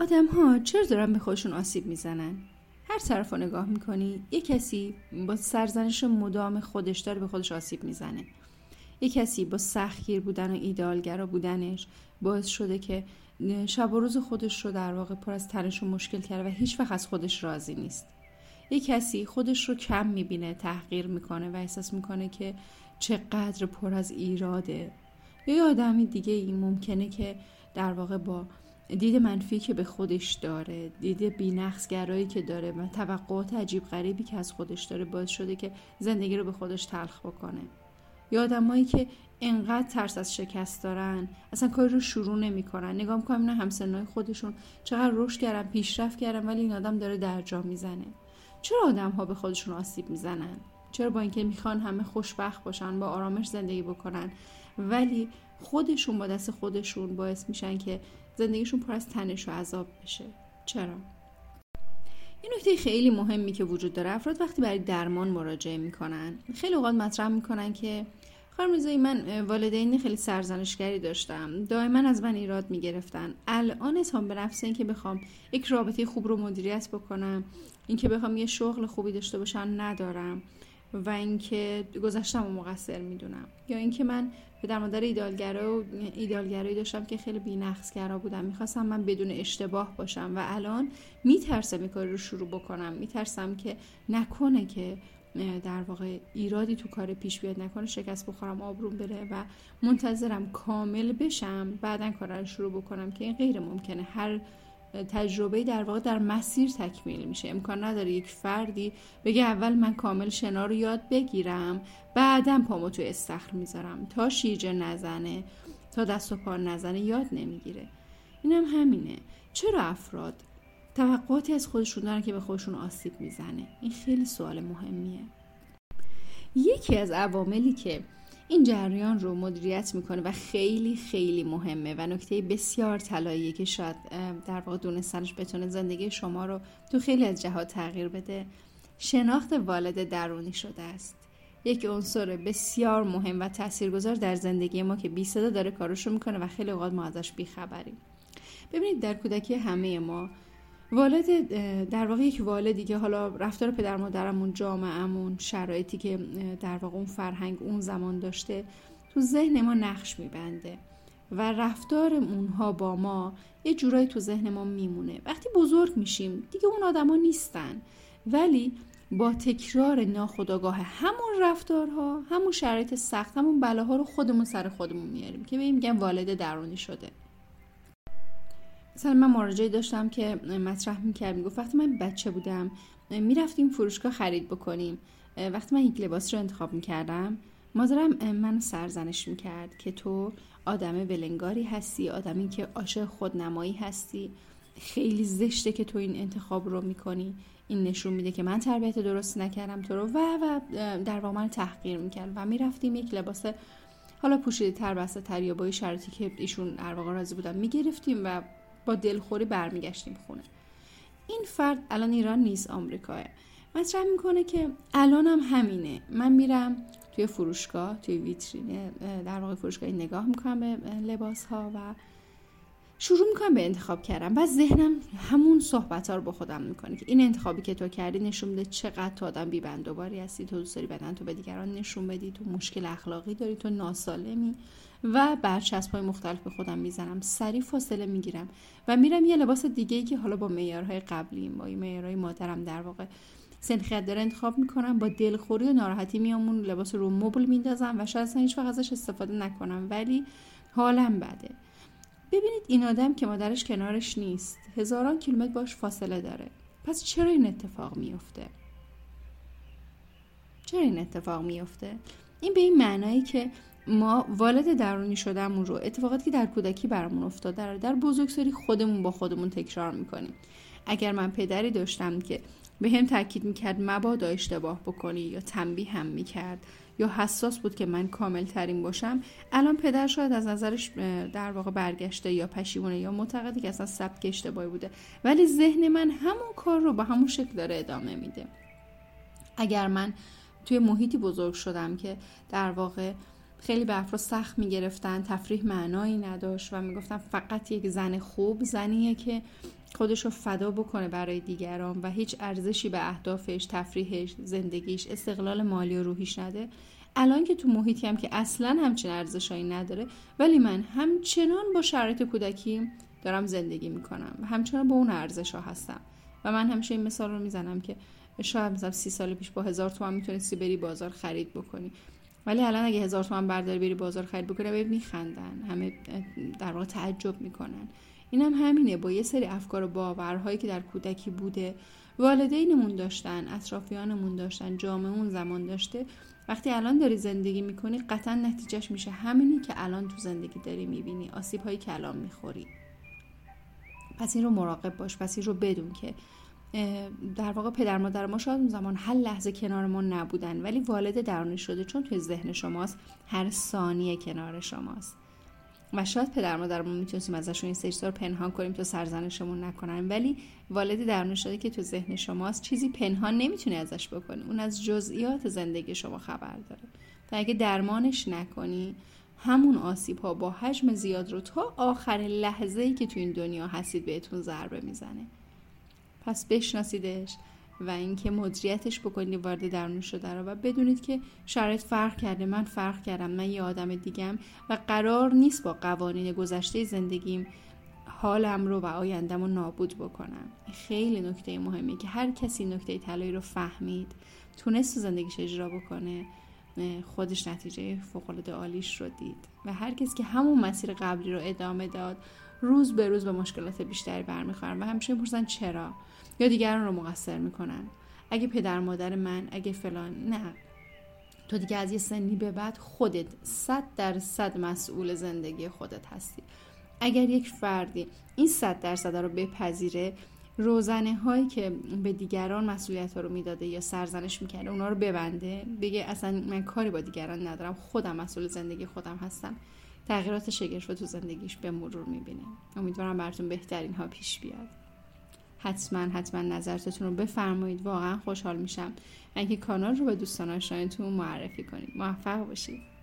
آدم ها چرا دارن به خودشون آسیب می‌زنن؟ هر طرف رو نگاه می‌کنی یه کسی با سرزنش مدام خودش داره به خودش آسیب می‌زنه. یه کسی با سختگیر بودن و ایدالگرا بودنش باعث شده که شب و روز خودش رو در واقع پر از تنش و مشکل کرده و هیچ وقت از خودش راضی نیست. یه کسی خودش رو کم می‌بینه تحقیر می‌کنه و احساس می‌کنه که چقدر پر از ایراده. یه آدمی دیگه این ممکنه که در واقع با دید منفی که به خودش داره دید بینقصگرایی که داره و توقعات عجیب غریبی که از خودش داره باعث شده که زندگی رو به خودش تلخ بکنه. یا آدمایی که انقدر ترس از شکست دارن اصلا کاری رو شروع نمی‌کنن. نگاه می‌کنم اینا همسنای خودشون چقدر رشد کردن پیشرفت کردن ولی این آدم داره درجا می‌زنه. چرا آدم ها به خودشون آسیب می‌زنن؟ چرا با اینکه می‌خوان همه خوشبخت باشن با آرامش زندگی بکنن. ولی خودشون با دست خودشون باعث میشن که زندگیشون پر از تنش و عذاب بشه. چرا؟ این نکته خیلی مهمی که وجود داره افراد وقتی برای درمان مراجعه می‌کنن خیلی اوقات مطرح می‌کنن که خانم من والدین خیلی سرزنشگری داشتم. دائما از من ایراد می‌گرفتن. الان اظهام به نفس اینکه بخوام یک رابطه خوب رو مدیریت بکنم اینکه بخوام یه شغل خوبی داشته باشم ندارم. و اینکه گذشتم و مقصر می‌دونم. یا اینکه من در مادر ایدالگرا و ایدالگرایی داشتم که خیلی بی‌نقصگرا بودم می‌خواستم من بدون اشتباه باشم و الان میترسم این کار رو شروع بکنم. میترسم که نکنه که در واقع ایرادی تو کار پیش بیاد نکنه شکست بخورم آبروم بره و منتظرم کامل بشم. بعدا کار رو شروع بکنم که این غیر ممکنه. هر تجربه در واقع در مسیر تکمیل میشه. امکان نداره یک فردی بگه اول من کامل شنا رو یاد بگیرم بعدا پامو تو استخر می‌ذارم. تا شیرجه نزنه تا دست و پا نزنه یاد نمی‌گیره. اینم هم همینه. چرا افراد توقعاتی از خودشون دارن که به خودشون آسیب می‌زنه؟ این خیلی سوال مهمیه. یکی از عواملی که این جریان رو مدیریت می‌کنه و خیلی خیلی مهمه و نکته بسیار طلاییه که شاید در واقع دونستنش بتونه زندگی شما رو تو خیلی از جهات تغییر بده. شناخت والد درونی شده است. یک عنصر بسیار مهم و تاثیرگذار در زندگی ما که بی صدا داره کارشو می‌کنه و خیلی اوقات ما ازش بیخبریم. ببینید در کودکی همه ما والد در واقع یک والدی که حالا رفتار پدر مادرمون جامعهمون شرایطی که در واقع اون فرهنگ اون زمان داشته تو ذهن ما نقش میبنده و رفتار اونها با ما یه جورایی تو ذهن ما میمونه. وقتی بزرگ میشیم دیگه اون آدما نیستن. ولی با تکرار ناخداگاه همون رفتارها همون شرایط سخت همون بلاها رو خودمون سر خودمون میاریم که به میگن والد درونی شده. مثلا من مراجعه داشتم که مطرح می‌کرد می‌گفت وقتی من بچه بودم می‌رفتیم فروشگاه خرید بکنیم. وقتی من یک لباس رو انتخاب می‌کردم مادرم منو سرزنش می‌کرد که تو آدم ولنگاری هستی آدمی که عاشق خودنمایی هستی. خیلی زشته که تو این انتخاب رو می‌کنی. این نشون میده که من تربیت درست نکردم تو رو و و در واقع من تحقیر می‌کرد و می‌رفتیم یک لباس حالا پوشیده تر بسته تر یا با شرطی که ایشون در واقع راضی بودن می‌گرفتیم و با دلخوری برمیگشتیم خونه. این فرد الان ایران نیست آمریکاه. مطرح می‌کنه که الان هم همینه. من میرم توی فروشگاه توی ویترین در واقع فروشگاهی نگاه می‌کنم به لباس ها و شروع می‌کنم به انتخاب کردم و ذهنم همون صحبت ها رو با خودم می‌کنه که این انتخابی که تو کردی نشون میده چقدر تو آدم بی بندوباری هستی تو دوست داری بدن تو به دیگران نشون بدی تو مشکل اخلاقی داری تو ناسالمی و برچسب های مختلف به خودم می‌زنم. سریع فاصله می‌گیرم و میرم یه لباس دیگه ای که حالا با معیارهای قبلی با معیارهای مادرم در واقع سنخیت داره انتخاب می‌کنم با دلخوری و ناراحتی میامون لباس رو مبل میندازم و شاید هیچ وقت ازش استفاده نکنم ولی حالم بده. ببینید این آدم که مادرش کنارش نیست. هزاران کیلومتر باش فاصله داره. پس چرا این اتفاق میفته چرا این اتفاق میفته این به این معنایی که ما والد درونی شدهمون رو اتفاقاتی که در کودکی برامون افتاده رو در بزرگسالی خودمون با خودمون تکرار می‌کنیم. اگر من پدری داشتم که به هم تاکید می‌کرد مبادا اشتباه بکنی یا تنبیه هم می‌کرد. یا حساس بود که من کامل ترین باشم. الان پدر شاید از نظرش در واقع برگشته یا پشیمونه یا معتقدی که اصلا سبک اشتباهی بوده. ولی ذهن من همون کار رو با همون شکل داره ادامه میده. اگر من توی محیطی بزرگ شدم که در واقع خیلی به افراد سخت می‌گرفتن تفریح معنایی نداشت و می‌گفتن فقط یک زن خوب زنیه که خودش رو فدا بکنه برای دیگران و هیچ ارزشی به اهدافش تفریحش زندگیش استقلال مالی و روحیش نده. الان که تو محیطی هم که اصلا همچین ارزشهایی نداره ولی من همچنان با شرایط کودکی دارم زندگی می‌کنم و همچنان با اون ارزش ها هستم. و من همیشه این مثال رو می‌زنم که شاید مثلا سی سال پیش با هزار تومن می‌تونستی بری بازار خرید بکنی. ولی الان اگه هزار تومن برداری بری بازار خرید بکنی به میخندن همه در واقع تعجب می‌کنن. این هم همینه. با یه سری افکار و باورهایی که در کودکی بوده والدینمون داشتن اطرافیانمون داشتن جامعه اون زمان داشته. وقتی الان داری زندگی می‌کنی قطعا نتیجهش میشه همینی که الان تو زندگی داری می‌بینی. آسیب هایی که الان می‌خوری. پس این رو مراقب باش. پس این رو بدون که در واقع پدر مادر ما شاید اون زمان هر لحظه کنار ما نبودن ولی والد درونی شده چون توی ذهن شماست هر ثانیه کنار شماست. و شاید پدر مادرمون می‌تونستیم ازشون این سری پنهان کنیم تا سرزنشمون نکنن. ولی والد درون شده که تو ذهن شماست چیزی پنهان نمی‌تونی ازش بکنی اون از جزئیات زندگی شما خبر داره. تا اگه درمانش نکنی همون آسیب ها با حجم زیاد رو تا آخرین لحظه ای که تو این دنیا هستید بهتون ضربه می‌زنه. پس بشناسیدش. و اینکه مدیریتش بکنید وارد درون شده رو و بدونید که شرایط فرق کرده. من فرق کردم. من یه آدم دیگم و قرار نیست با قوانین گذشته زندگیم حالم رو و آیندم رو نابود بکنم. خیلی نکته مهمه که هر کسی نکته طلایی رو فهمید تونست تو زندگیش اجرا بکنه خودش نتیجه فوقالعاده عالیش رو دید. و هر کسی که همون مسیر قبلی رو ادامه داد روز به روز به مشکلات بیشتری برمیخورن و همیشه می‌پرسن چرا یا دیگران رو مقصر می‌کنن. اگه پدر مادر من اگه فلان نه. تو دیگه از یه سنی به بعد خودت صد درصد مسئول زندگی خودت هستی. اگر یک فردی این صد درصد رو بپذیره روزنه هایی که به دیگران مسئولیت ها رو می‌داده یا سرزنش می‌کرده اونا رو ببنده بگه اصلا من کاری با دیگران ندارم خودم مسئول زندگی خودم هستم. تغییرات شگرف تو زندگیش به مرور می‌بینه امیدوارم براتون بهترین ها پیش بیاد. حتما حتما نظرتون رو بفرمایید. واقعا خوشحال میشم. اینکه کانال رو به دوستان آشنایتون معرفی کنید. موفق باشید.